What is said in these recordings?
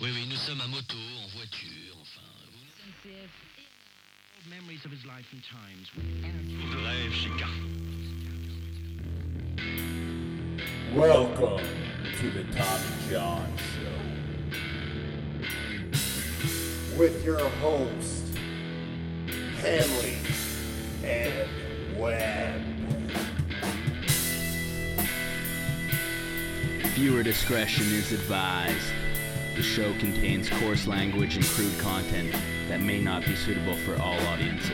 Oui, oui, nous sommes à moto, en voiture, enfin. vous- Memories of his life and times. Rêve chez Car. Welcome to the Tommy John Show. With your host, Hanley and Webb. Viewer discretion is advised. The show contains coarse language and crude content that may not be suitable for all audiences.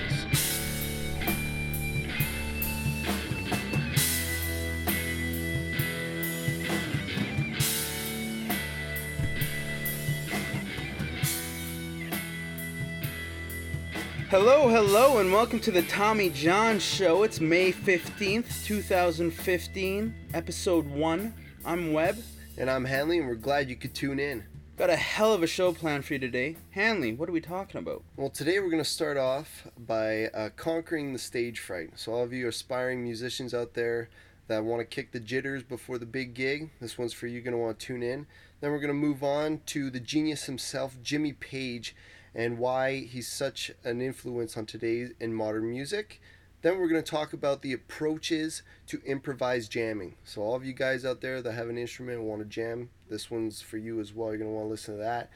Hello, hello, and welcome to the Tommy John Show. It's May 15th, 2015, episode 1. I'm Webb. And I'm Hanley, and we're glad you could tune in. Got a hell of a show planned for you today. Hanley, what are we talking about? Well, today we're going to start off by uh, conquering the stage fright. So, all of you aspiring musicians out there that want to kick the jitters before the big gig, this one's for you. Going to want to tune in. Then we're going to move on to the genius himself, Jimmy Page, and why he's such an influence on today's and modern music. Then we're going to talk about the approaches to improvised jamming. So all of you guys out there that have an instrument and want to jam, this one's for you as well. You're going to want to listen to that.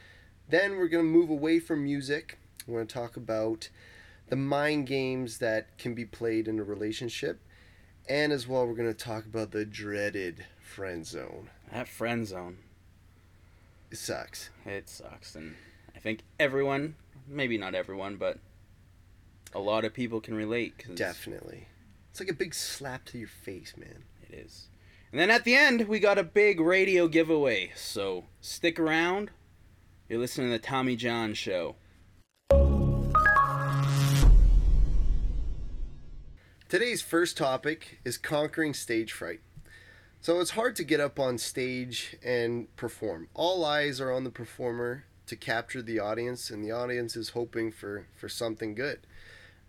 Then we're going to move away from music. We're going to talk about the mind games that can be played in a relationship. And as well, we're going to talk about the dreaded friend zone. That friend zone. It sucks. It sucks, and I think everyone, maybe not everyone, but a lot of people can relate. Cause Definitely. It's like a big slap to your face, man. It is. And then at the end, we got a big radio giveaway. So stick around. You're listening to the Tommy John Show. Today's first topic is conquering stage fright. So it's hard to get up on stage and perform. All eyes are on the performer to capture the audience, and the audience is hoping for, for something good.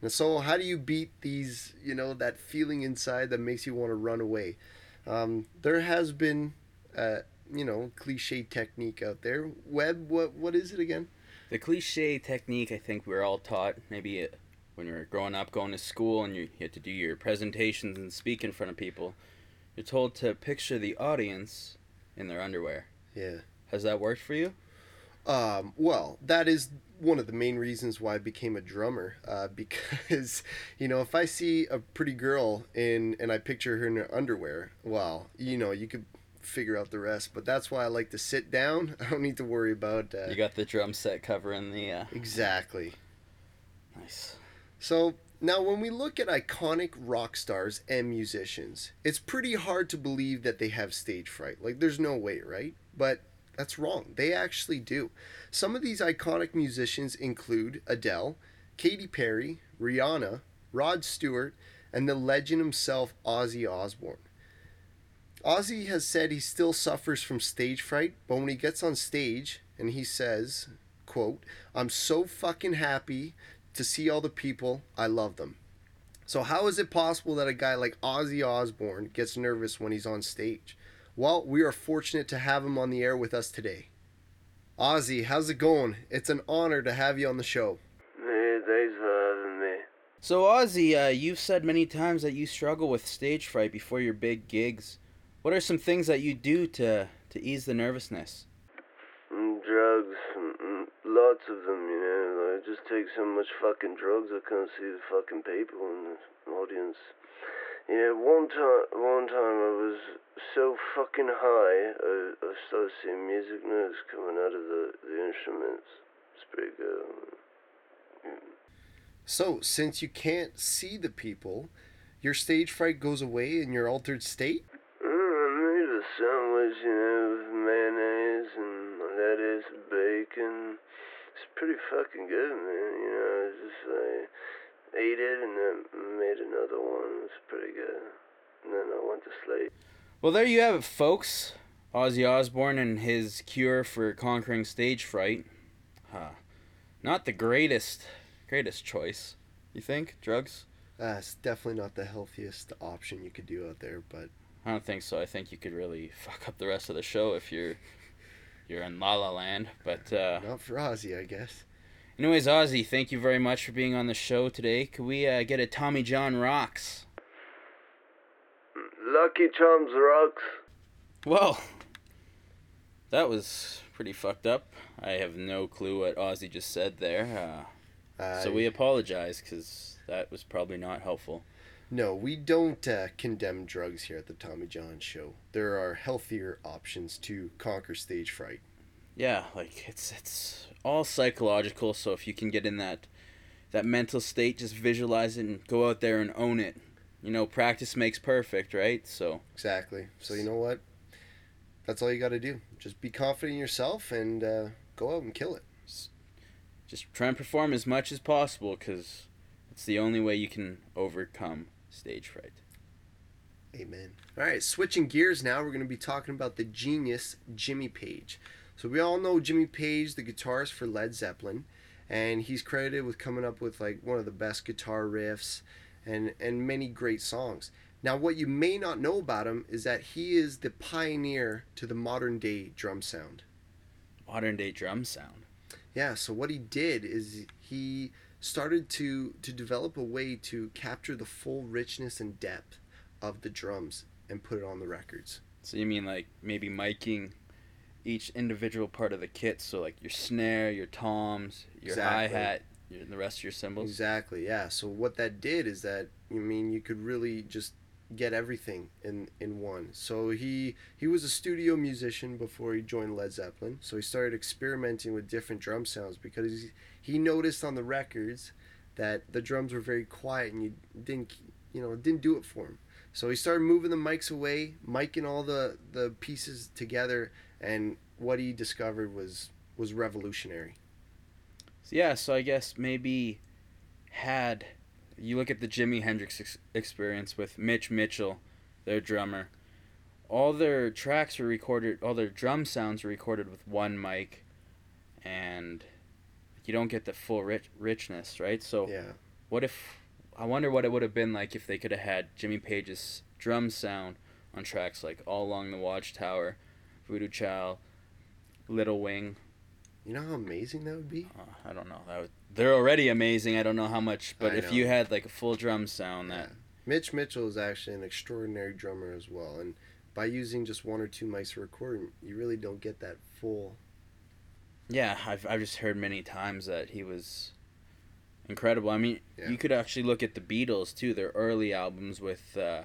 And so, how do you beat these, you know, that feeling inside that makes you want to run away? Um, there has been, uh, you know, cliche technique out there. Webb, what what is it again? The cliche technique I think we are all taught, maybe uh, when were growing up, going to school, and you, you had to do your presentations and speak in front of people. You're told to picture the audience in their underwear. Yeah. Has that worked for you? Um, well, that is one of the main reasons why I became a drummer. Uh, because, you know, if I see a pretty girl in and I picture her in her underwear, well, you know, you could figure out the rest. But that's why I like to sit down. I don't need to worry about. Uh, You got the drum set covering the. Uh, exactly. nice. So now, when we look at iconic rock stars and musicians, it's pretty hard to believe that they have stage fright. Like, there's no way, right? But that's wrong. They actually do. Some of these iconic musicians include Adele, Katy Perry, Rihanna, Rod Stewart, and the legend himself, Ozzy Osbourne. Ozzy has said he still suffers from stage fright, but when he gets on stage and he says, quote, I'm so fucking happy to see all the people. I love them. So how is it possible that a guy like Ozzy Osbourne gets nervous when he's on stage? Well, we are fortunate to have him on the air with us today. Ozzy, how's it going? It's an honor to have you on the show. Hey, thanks for having me. So, Ozzy, uh, you've said many times that you struggle with stage fright before your big gigs. What are some things that you do to, to ease the nervousness? Mm, drugs, mm, mm, lots of them, you know. I just take so much fucking drugs I can't see the fucking people in the audience. You know, one time, one time I was so fucking high, I, I started seeing music notes coming out of the, the instruments. It's pretty good. So, since you can't see the people, your stage fright goes away in your altered state? Mm, I made a sandwich, you know, with mayonnaise and lettuce and bacon. It's pretty fucking good, man. You know, it's just like ate it and then made another one. It's pretty good. And then I went to sleep. Well, there you have it, folks. Ozzy Osbourne and his cure for conquering stage fright. Huh. Not the greatest, greatest choice. You think drugs? Uh, it's definitely not the healthiest option you could do out there, but I don't think so. I think you could really fuck up the rest of the show if you're you're in La La Land. But uh, Not for Ozzy, I guess. Anyways, Ozzy, thank you very much for being on the show today. Could we uh, get a Tommy John rocks? Lucky Charms rocks. Well, that was pretty fucked up. I have no clue what Ozzy just said there. Uh, Uh, so we apologize because that was probably not helpful. No, we don't uh, condemn drugs here at the Tommy John Show. There are healthier options to conquer stage fright. Yeah, like it's it's all psychological. So if you can get in that that mental state, just visualize it and go out there and own it. You know, practice makes perfect, right? So Exactly. So you know what? That's all you got to do. Just be confident in yourself and uh, go out and kill it. just try and perform as much as possible because it's the only way you can overcome stage fright. Amen. All right, switching gears now, we're going to be talking about the genius Jimmy Page. So we all know Jimmy Page, the guitarist for Led Zeppelin, and he's credited with coming up with like one of the best guitar riffs and and many great songs. Now, what you may not know about him is that he is the pioneer to the modern day drum sound. Modern day drum sound. Yeah, so what he did is he started to to develop a way to capture the full richness and depth of the drums and put it on the records. So you mean like maybe miking each individual part of the kit? So like your snare, your toms, your hi hat, the rest of your cymbals. Exactly. Yeah. So what that did is that I mean you could really just get everything in in one. So he he was a studio musician before he joined Led Zeppelin. So he started experimenting with different drum sounds because he, he noticed on the records that the drums were very quiet and you didn't you know didn't do it for him. So he started moving the mics away, miking all the the pieces together, and what he discovered was was revolutionary. Yeah, so I guess maybe had you look at the Jimi Hendrix ex- experience with Mitch Mitchell, their drummer. All their tracks were recorded, all their drum sounds were recorded with one mic, and you don't get the full rich- richness, right? So Yeah. what if I wonder what it would have been like if they could have had Jimmy Page's drum sound on tracks like All Along the Watchtower, Voodoo Child, Little Wing. You know how amazing that would be? Uh, I don't know. That would, they're already amazing. I don't know how much, but I if you had like a full drum sound, that Yeah. Mitch Mitchell is actually an extraordinary drummer as well, and by using just one or two mics to record, you really don't get that full. yeah, I've I've just heard many times that he was incredible. I mean, Yeah. you could actually look at the Beatles too. Their early albums with uh,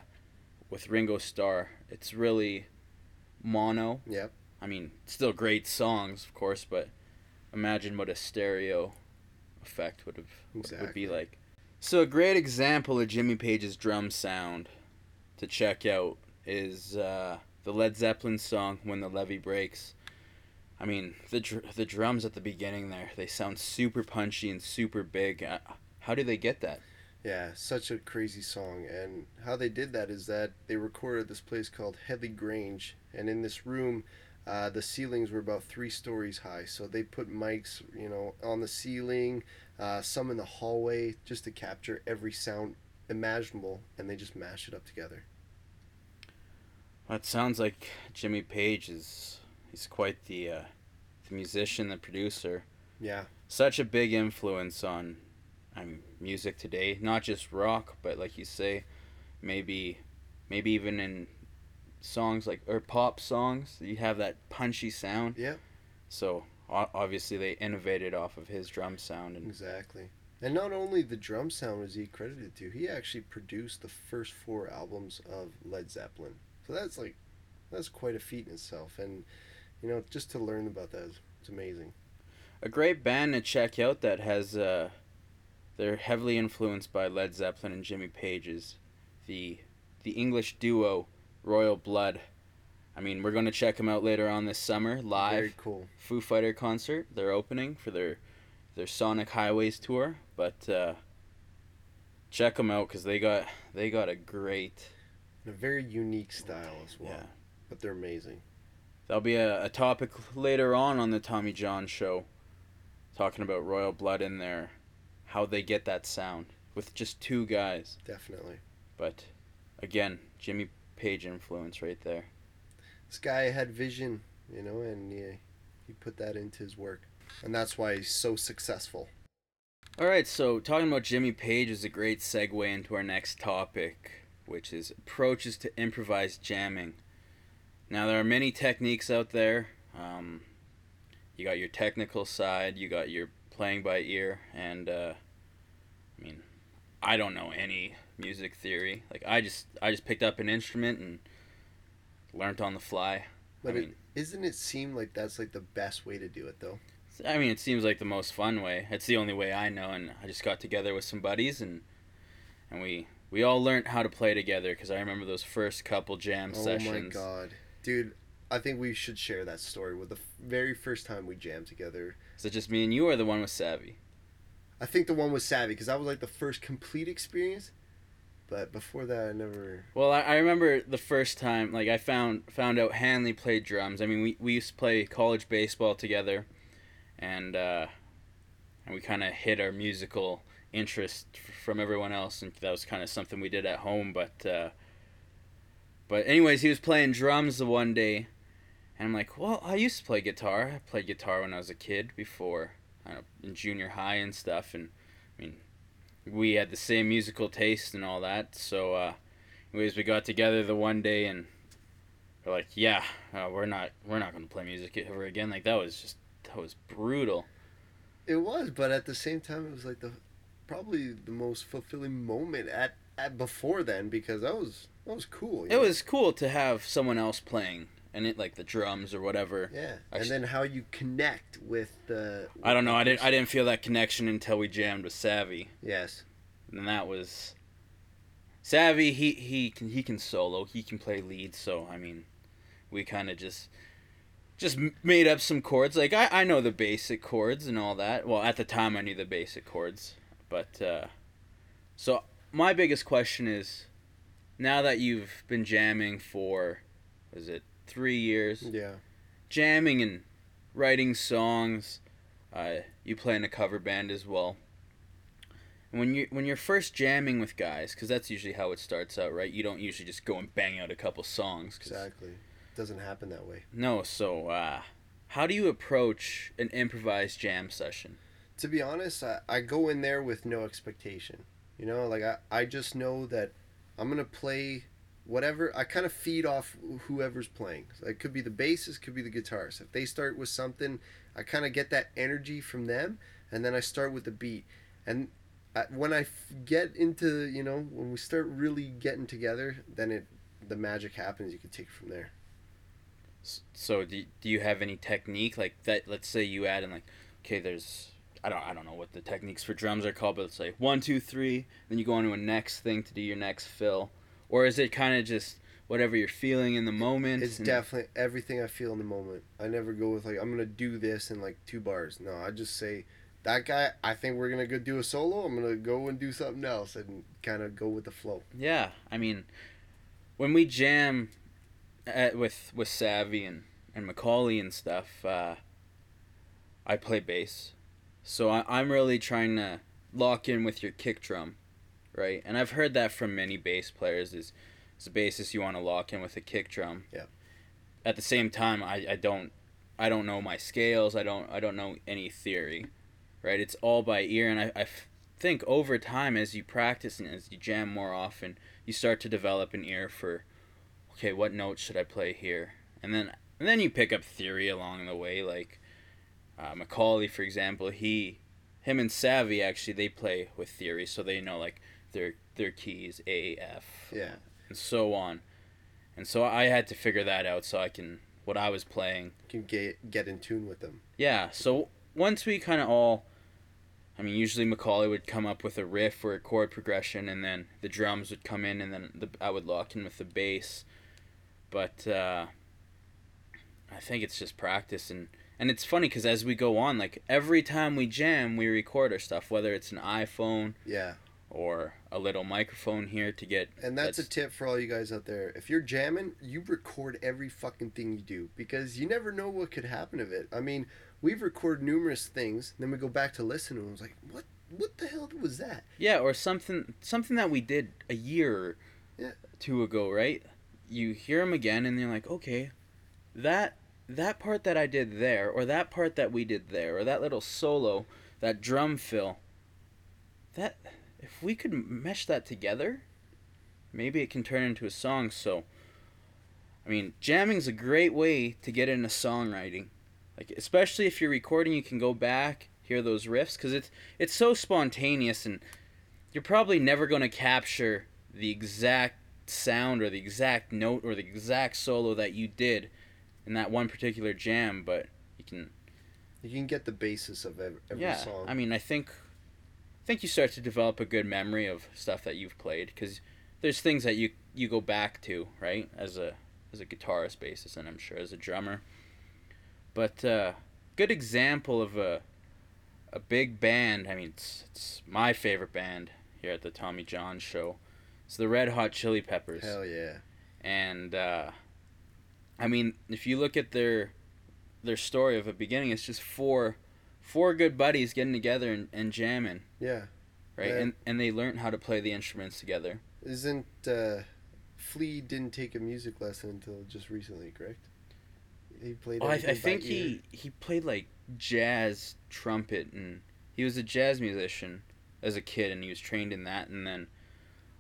with Ringo Starr. It's really mono. Yep. I mean, still great songs, of course, but imagine what a stereo effect would have would be like. So a great example of Jimmy Page's drum sound to check out is uh, the Led Zeppelin song "When the Levee Breaks." I mean, the dr- the drums at the beginning there, they sound super punchy and super big. Uh, how do they get that? Yeah, such a crazy song. And how they did that is that they recorded this place called Headley Grange, and in this room, uh, the ceilings were about three stories high. So they put mics, you know, on the ceiling, uh, some in the hallway, just to capture every sound imaginable, and they just mash it up together. That sounds like Jimmy Page is he's quite the uh, the musician, the producer. Yeah. such a big influence on I mean, music today. Not just rock, but like you say, maybe maybe even in songs like or pop songs, you have that punchy sound. Yeah. So obviously they innovated off of his drum sound and Exactly. And not only the drum sound was he credited to, he actually produced the first four albums of Led Zeppelin. So that's like, that's quite a feat in itself. And, you know, just to learn about that is it's amazing. a great band to check out that has uh they're heavily influenced by Led Zeppelin and Jimmy Page's the the English duo Royal Blood. I mean, we're going to check them out later on this summer live. Very cool. Foo Fighter concert. They're opening for their their Sonic Highways tour, but uh, check them out because they got they got a great a very unique style as well. yeah. But they're amazing. That'll be a, a topic later on on the Tommy John show, talking about Royal Blood and their how they get that sound with just two guys. Definitely. But again, Jimmy Page influence right there. This guy had vision, you know, and he, He put that into his work, and that's why he's so successful. All right, so talking about Jimmy Page is a great segue into our next topic, which is approaches to improvised jamming. Now, there are many techniques out there. Um, you got your technical side, you got your playing by ear, and uh, I mean, I don't know any music theory. Like I just I just picked up an instrument and learned on the fly. But I mean, isn't it seem like that's like the best way to do it though? I mean, it seems like the most fun way. It's the only way I know, and I just got together with some buddies and and we we all learned how to play together because I remember those first couple jam oh sessions. Oh my god, dude! I think we should share that story with the f- very first time we jammed together. Is it just me and you, are the one with Savvy? I think the one was Savvy because that was like the first complete experience. But before that, I never. Well, I, I remember the first time, like I found found out Hanley played drums. I mean, we, we used to play college baseball together, and uh, and we kind of hid our musical interest from everyone else, and that was kind of something we did at home. But uh, but anyways, he was playing drums the one day, and I'm like, well, I used to play guitar. I played guitar when I was a kid before, know, in junior high and stuff, and I mean, we had the same musical taste and all that. So, uh, anyways, we got together the one day and we're like, yeah, uh, we're not we're not gonna play music ever again. Like that was just that was brutal. It was, but at the same time, it was like the probably the most fulfilling moment at, at before then because that was that was cool. It know? was cool to have someone else playing and it like the drums or whatever. Yeah, I and then how you connect with the. I don't know. I didn't. I didn't feel that connection until we jammed with Savvy, Yes. and that was Savvy. He he can he can solo. He can play lead. So I mean, we kind of just just made up some chords. Like I I know the basic chords and all that. Well, at the time I knew the basic chords, but uh, so my biggest question is, now that you've been jamming for, is it three years? Yeah. jamming and writing songs. Uh, you play in a cover band as well. And when you when you're first jamming with guys, because that's usually how it starts out, right? You don't usually just go and bang out a couple songs. 'cause- Exactly. It Doesn't happen that way. No, so uh, how do you approach an improvised jam session? To be honest, I, I go in there with no expectation. You know, like I, I just know that I'm gonna play whatever. I kind of feed off whoever's playing. So it could be the bassist, could be the guitarist. If they start with something, I kind of get that energy from them, and then I start with the beat. And I, when I get into, you know, when we start really getting together, then it the magic happens. You can take it from there. So do, do you have any technique like that? Let's say you add in like, okay, there's I don't I don't know what the techniques for drums are called, but it's like one two three, then you go on to a next thing to do your next fill, or is it kind of just whatever you're feeling in the moment? It's definitely everything I feel in the moment. I never go with like I'm gonna do this in like two bars. No, I just say that guy. I think we're gonna go do a solo. I'm gonna go and do something else and kind of go with the flow. Yeah, I mean, when we jam at, with with Savvy and and Macaulay and stuff, uh, I play bass, so I, I'm really trying to lock in with your kick drum, right? And I've heard that from many bass players is, as a bassist you want to lock in with a kick drum. Yeah. At the same time, I, I don't I don't know my scales. I don't I don't know any theory, right? It's all by ear, and I, I f- think over time as you practice and as you jam more often, you start to develop an ear for, okay, what notes should I play here, and then and then you pick up theory along the way. Like uh, Macaulay, for example, he, him and Savvy actually they play with theory, so they know like their their keys A F Yeah. and so on, and so I had to figure that out so I can what I was playing Can get get in tune with them. yeah, so once we kind of all, I mean, usually Macaulay would come up with a riff or a chord progression, and then the drums would come in, and then the, I would lock in with the bass. But uh, I think it's just practice, and and it's funny because as we go on, like every time we jam, we record our stuff, whether it's an iPhone Yeah. Or a little microphone here to get. And that's, a tip for all you guys out there. If you're jamming, you record every fucking thing you do because you never know what could happen of it. I mean, we've recorded numerous things, then we go back to listen and I was like, what what the hell was that? Yeah, or something something that we did a year Yeah. two ago, right? You hear them again and you're like, okay, that that part that I did there, or that part that we did there, or that little solo, that drum fill, that if we could mesh that together, maybe it can turn into a song. So, I mean, jamming's a great way to get into songwriting. Like especially if you're recording, you can go back hear those riffs because it's it's so spontaneous and you're probably never going to capture the exact sound or the exact note or the exact solo that you did in that one particular jam, but you can You can get the basis of ev- every yeah. song. I mean, I think I think you start to develop a good memory of stuff that you've played because there's things that you you go back to right as a as a guitarist, bassist, and I'm sure as a drummer. But uh, good example of a a big band. I mean, it's, it's my favorite band here at the Tommy John Show. It's the Red Hot Chili Peppers Hell yeah. and uh, I mean, if you look at their their story of a beginning, it's just four four good buddies getting together and, and jamming, Yeah. right? Yeah. And and they learned how to play the instruments together. Isn't uh, Flea didn't take a music lesson until just recently, correct? He played. Oh, I, I think he he played like jazz trumpet, and he was a jazz musician as a kid, and he was trained in that, and then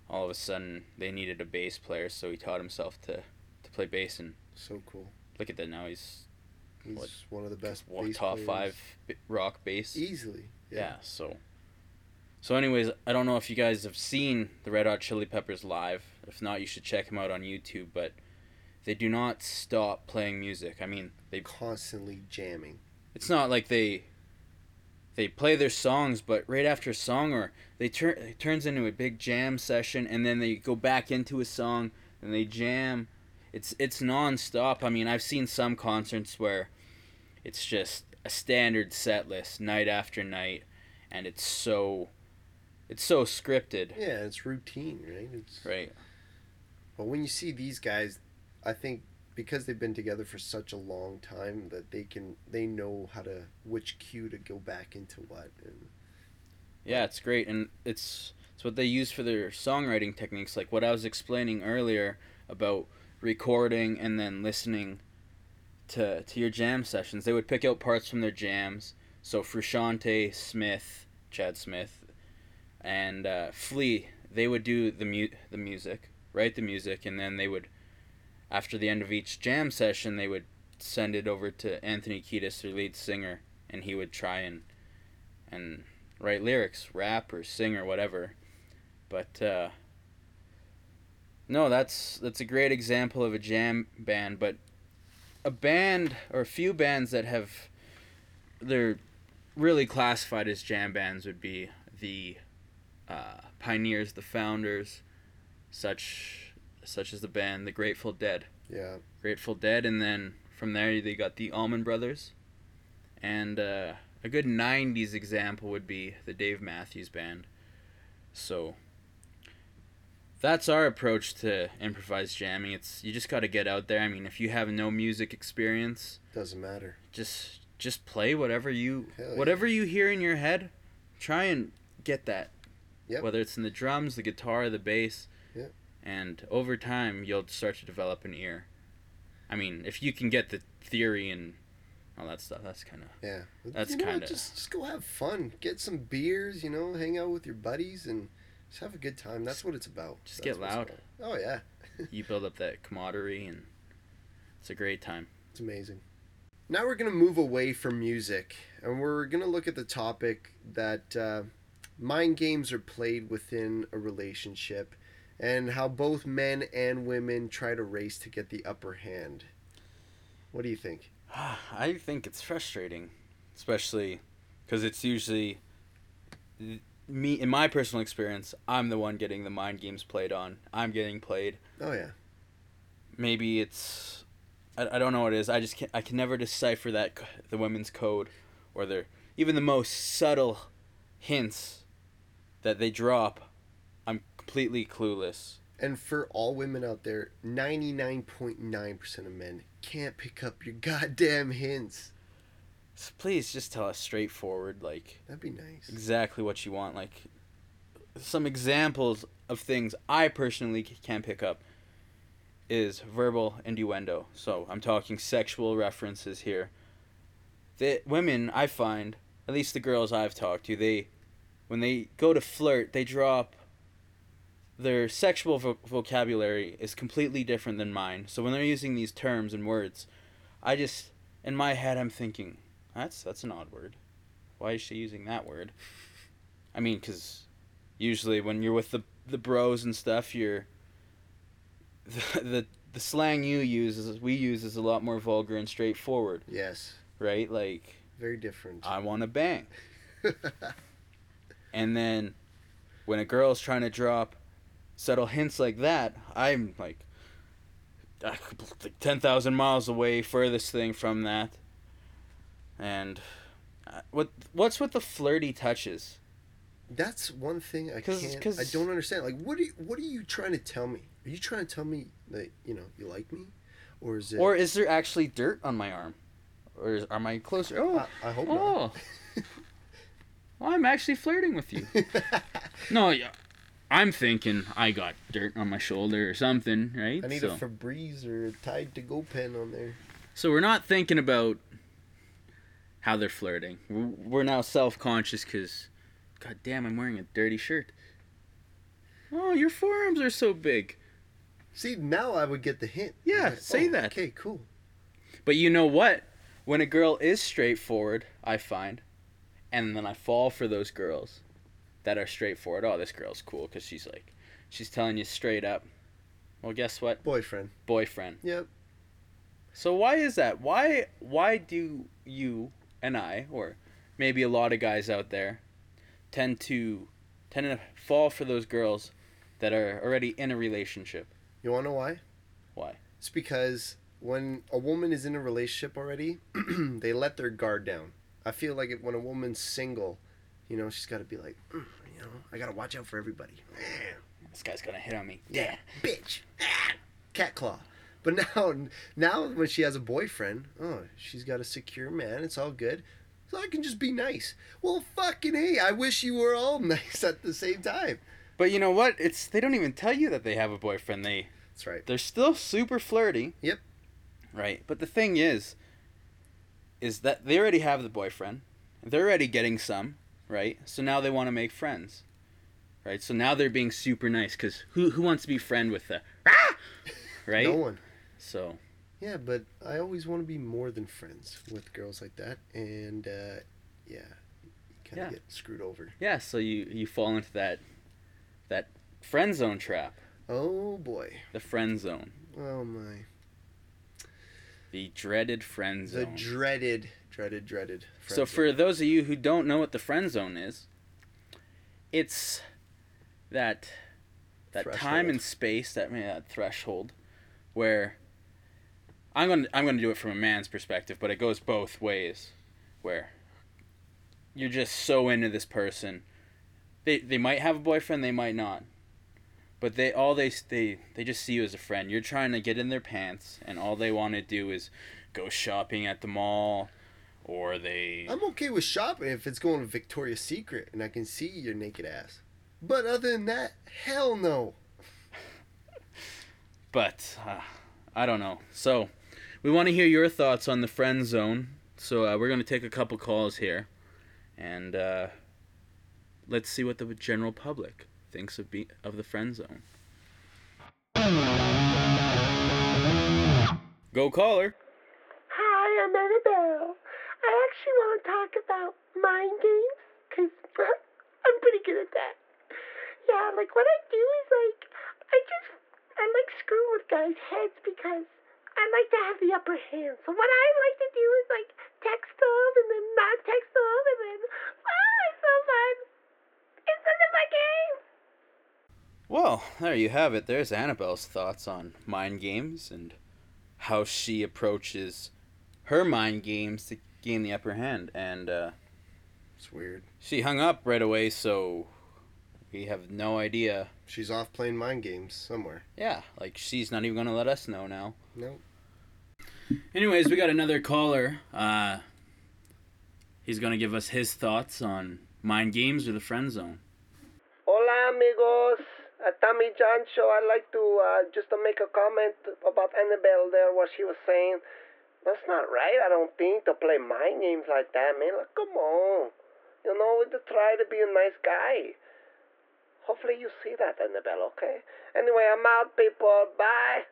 all of a sudden they needed a bass player, so he taught himself to to play bass, and So cool. look at that now, he's He's What? one of the best one bass top players. five rock bass. Easily. yeah. so so anyways i don't know if you guys have seen the red hot chili peppers live if not you should check them out on youtube but they do not stop playing music i mean they Constantly jamming. it's not like they they play their songs but right after a song or they turn it turns into a big jam session and then they go back into a song and they jam it's it's non-stop i mean i've seen some concerts where it's just a standard set list night after night and it's so it's so scripted Yeah, it's routine, right? It's right But when you see these guys, I think because they've been together for such a long time that they can they know how to which cue to go back into what. And Yeah, it's great, and it's it's what they use for their songwriting techniques, like what I was explaining earlier about recording and then listening to to your jam sessions. They would pick out parts from their jams. So Frusciante, Smith, Chad Smith, and uh, Flea, they would do the mu- the music, write the music, and then they would, after the end of each jam session, they would send it over to Anthony Kiedis, their lead singer, and he would try and and write lyrics, rap or sing or whatever. But uh, no, that's that's a great example of a jam band. But a band or a few bands that have they're really classified as jam bands would be the uh, pioneers, the founders, such such as the band the Grateful Dead. yeah, Grateful Dead, and then from there they got the Allman Brothers, and uh, a good '90s example would be the Dave Matthews Band. So that's our approach to improvised jamming. It's you just got to get out there. I mean, if you have no music experience, doesn't matter. just just play whatever you yeah. whatever you hear in your head. Try and get that. Yep. Whether it's in the drums, the guitar, the bass. Yep. And over time, you'll start to develop an ear. I mean, if you can get the theory and all that stuff, that's kind of Yeah, That's you know, kinda- just just go have fun, get some beers, you know, hang out with your buddies, and just have a good time. That's what it's about. Just That's get loud. Oh yeah, you build up that camaraderie, and it's a great time. It's amazing. Now we're going to move away from music and we're going to look at the topic that uh, mind games are played within a relationship and how both men and women try to race to get the upper hand. What do you think? I think it's frustrating, especially because it's usually me. In my personal experience, I'm the one getting the mind games played on. I'm getting played. Oh, yeah. Maybe it's I, I don't know what it is. I just can I can never decipher that the women's code, or their even the most subtle hints that they drop. I'm completely clueless. And for all women out there, 99.9% of men can't pick up your goddamn hints. So please just tell us straightforward, like That'd be nice. exactly what you want. Like some examples of things I personally can't pick up. is verbal innuendo. So I'm talking sexual references here. The women I find, at least the girls I've talked to, they when they go to flirt, they drop their sexual vo- vocabulary is completely different than mine. So when they're using these terms and words, I just in my head I'm thinking, that's that's an odd word. Why is she using that word? I mean, cuz usually when you're with the the bros and stuff, you're the, the the slang you use is we use is a lot more vulgar and straightforward, Yes. right? Like Very different. I want to bang. And then when a girl's trying to drop subtle hints like that, I'm like like 10,000 miles away, furthest thing from that. And uh, what what's with the flirty touches? That's one thing I 'Cause- can't. 'cause- I don't understand. Like, what are you, what are you trying to tell me? Are you trying to tell me that you know you like me, or is it? Or is there actually dirt on my arm? Or is, are my closer? Oh, I, I hope oh. well, I'm actually flirting with you. no, yeah. I'm thinking I got dirt on my shoulder or something, right? I need so, a Febreze or a Tide to Go pen on there. so we're not thinking about how they're flirting. We're now self-conscious because, god damn, I'm wearing a dirty shirt. Oh, your forearms are so big. See, now I would get the hint. Yeah, Like, say oh, that. Okay, cool. But you know what? When a girl is straightforward, I find, and then I fall for those girls that are straightforward. Oh, this girl's cool because she's like, she's telling you straight up. Well, guess what? Boyfriend. Boyfriend. Yep. So why is that? Why why do you and I, or maybe a lot of guys out there, tend to tend to fall for those girls that are already in a relationship? You want to know why? Why? It's because when a woman is in a relationship already, they let their guard down. I feel like when a woman's single, you know, she's got to be like, "Mm, you know, I got to watch out for everybody. This guy's gonna hit on me. Yeah, bitch. Ah, Cat claw. But now, now when she has a boyfriend, oh, she's got a secure man. It's all good. So I can just be nice. Well, fucking hey, I wish you were all nice at the same time. But you know what? It's they don't even tell you that they have a boyfriend. They That's right. they're still super flirty. Yep. Right. But the thing is, is that they already have the boyfriend. They're already getting some, right? So now they want to make friends, right? So now they're being super nice because who who wants to be friend with the, ah! right? No one. So Yeah, but I always want to be more than friends with girls like that, and uh, yeah, you kind of Yeah. get screwed over. yeah, so you you fall into that, that friend zone trap, Oh boy. the friend zone, Oh my. the dreaded friend zone. The zone. dreaded, dreaded, dreaded. So friend for those of you who don't know what the friend zone is, it's that that time and space that may that threshold where I'm going to I'm to do it from a man's perspective, but it goes both ways where you're just so into this person. They they might have a boyfriend, they might not. But they all they they they just see you as a friend. You're trying to get in their pants and all they want to do is go shopping at the mall or they I'm okay with shopping if it's going to Victoria's Secret and I can see your naked ass. But other than that, hell no. but uh, I don't know. So we want to hear your thoughts on the friend zone. So uh, we're gonna take a couple calls here, and uh, let's see what the general public thinks of be- of the friend zone. Go caller. Hi, I'm Annabelle. I actually want to talk about mind games because I'm pretty good at that. Yeah, like what I do is like I just I like screwing with guys' heads because I like to have the upper hand. So what I like to do is like text them and then not text them and then oh, it's so fun. It's such a fun game. Well, there you have it. There's Annabelle's thoughts on mind games and how she approaches her mind games to gain the upper hand. And uh, It's weird. she hung up right away, so we have no idea. She's off playing mind games somewhere. Yeah, like she's not even gonna let us know now. Nope. Anyways, we got another caller. Uh, he's gonna give us his thoughts on mind games or the friend zone. Hola amigos, uh, Tommy John show, I'd like to uh, just to make a comment about Annabelle there, what she was saying. That's not right, I don't think, to play mind games like that, man. Like, come on. You know, to try to be a nice guy. Hopefully you see that, Annabelle, okay? Anyway, I'm out, people. Bye.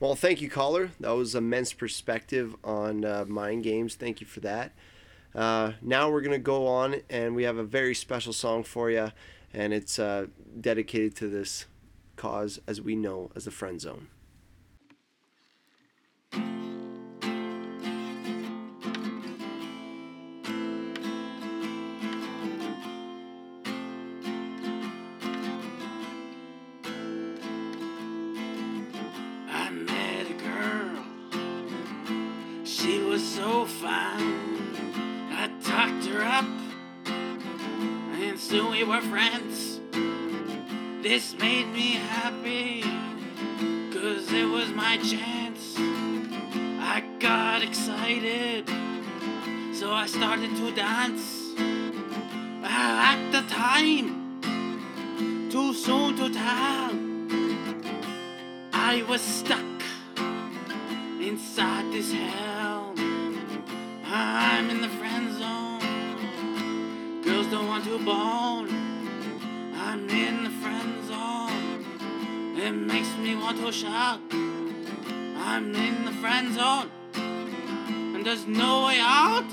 Well, thank you, caller. That was immense perspective on uh, mind games. Thank you for that. Uh, now we're gonna go on, and we have a very special song for you, and it's uh, dedicated to this cause, as we know as the friend zone. Fine. I talked her up, and soon we were friends. This made me happy, cause it was my chance. I got excited, so I started to dance. At the time, too soon to tell. I was stuck inside this hell. Want to. I'm in the friend zone. And there's no way out.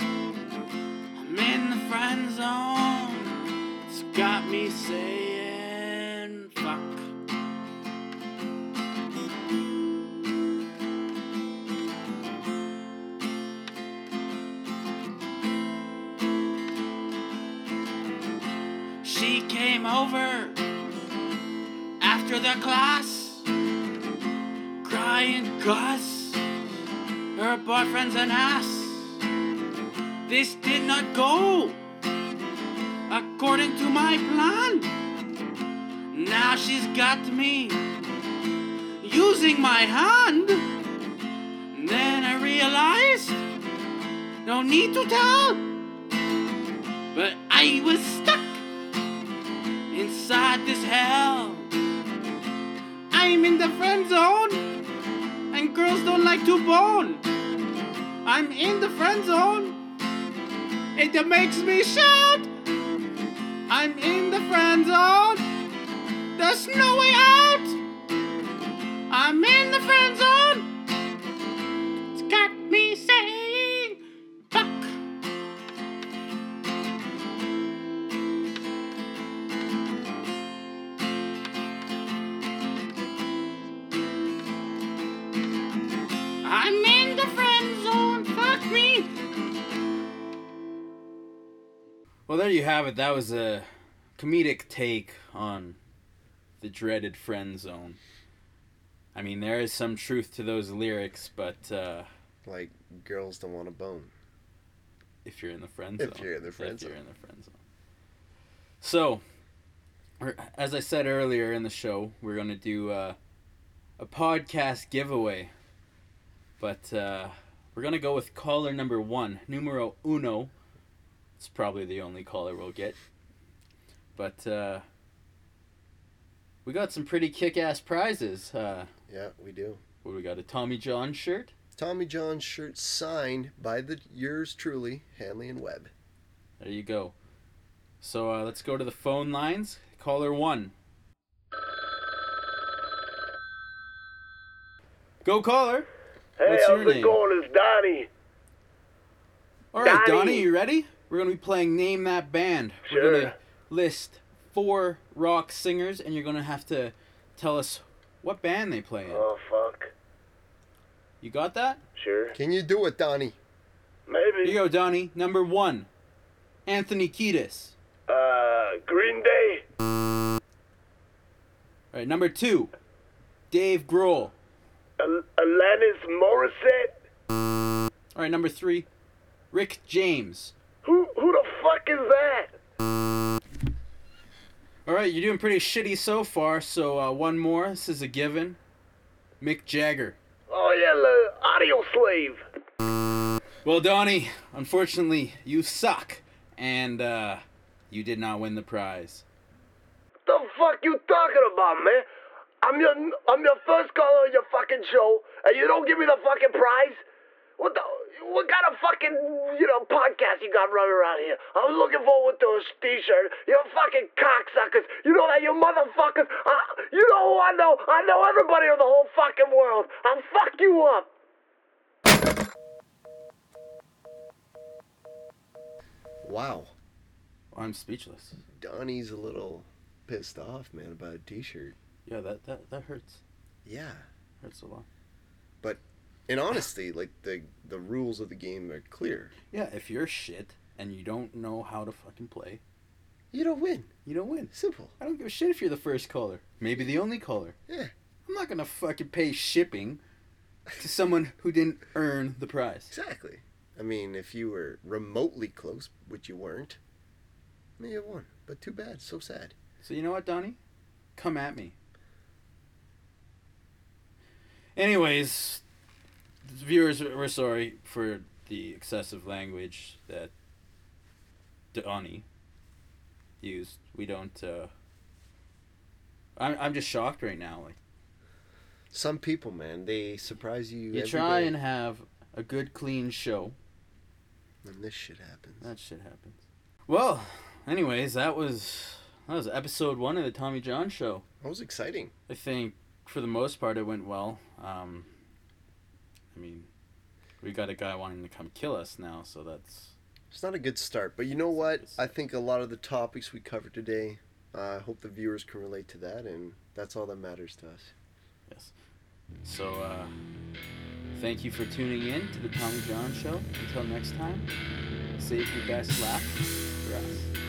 I'm in the friend zone. It's got me saying fuck. She came over after the class, Gus, her boyfriend's an ass. This did not go according to my plan. Now she's got me using my hand. Then I realized, no need to tell, but I was stuck inside this hell. I'm in the friend zone, girls don't like to bone. I'm in the friend zone. It makes me shout. I'm in the friend zone. There you have it. That was a comedic take on the dreaded friend zone. I mean, there is some truth to those lyrics, but uh, Like girls don't want to bone. if you're in the friend zone. If you're in the friend if you're zone. in the friend zone. So, as I said earlier in the show, we're gonna do uh, a podcast giveaway, but uh, we're gonna go with caller number one, numero uno. It's probably the only caller we'll get, but uh, we got some pretty kick-ass prizes. Uh, Yeah, we do. what we got? A Tommy John shirt. Tommy John shirt signed by the yours truly, Hanley and Webb. There you go. So uh, let's go to the phone lines. Caller one. Go caller. Hey, What's how's your it name? going? It's Donnie. All right, Donnie. Donnie, you ready? We're gonna be playing Name That Band. We're Sure. gonna list four rock singers, and you're gonna have to tell us what band they play in. Oh, fuck. You got that? Sure. Can you do it, Donnie? Here you go, Donnie. Number one, Anthony Kiedis. Uh, Green Day. All right, number two, Dave Grohl. Al- Alanis Morissette. All right, number three, Rick James. Who, who the fuck is that? All right, you're doing pretty shitty so far. So uh, one more. This is a given. Mick Jagger. Oh, yeah, the audio slave. Well, Donnie, unfortunately, you suck, and uh, you did not win the prize. What the fuck you talking about, man? I'm your I'm your first caller on your fucking show, and you don't give me the fucking prize? What the what kind of fucking you know podcast you got running around here? I'm looking forward to a t-shirt. You're fucking cocksuckers. You know that you motherfuckers. Uh, you know who I know? I know everybody in the whole fucking world. I'll fuck you up. Wow. I'm speechless. Donnie's a little pissed off, man, about a t-shirt. Yeah, that that, that hurts. Yeah. Hurts a lot. But in honesty, like the the rules of the game are clear. Yeah, if you're shit and you don't know how to fucking play, You don't win. you don't win. Simple. I don't give a shit if you're the first caller. Maybe the only caller. Yeah. I'm not gonna fucking pay shipping to someone who didn't earn the prize. Exactly. I mean, if you were remotely close, which you weren't, may have won. But too bad. So sad. So you know what, Donnie? Come at me. Anyways, viewers, we're sorry for the excessive language that Donnie used. We don't. Uh, I'm I'm just shocked right now. Like Some people, man, they surprise you. you try day, and have a good, clean show. and this shit happens. That shit happens. Well, anyways, that was that was episode one of the Tommy John Show. That was exciting. I think for the most part it went well. Um, I mean, we got a guy wanting to come kill us now, so that's It's not a good start, but you know what? I think a lot of the topics we covered today, uh, I hope the viewers can relate to that, and that's all that matters to us. yes. So uh, thank you for tuning in to the Tommy John Show. Until next time, save your best laugh for us.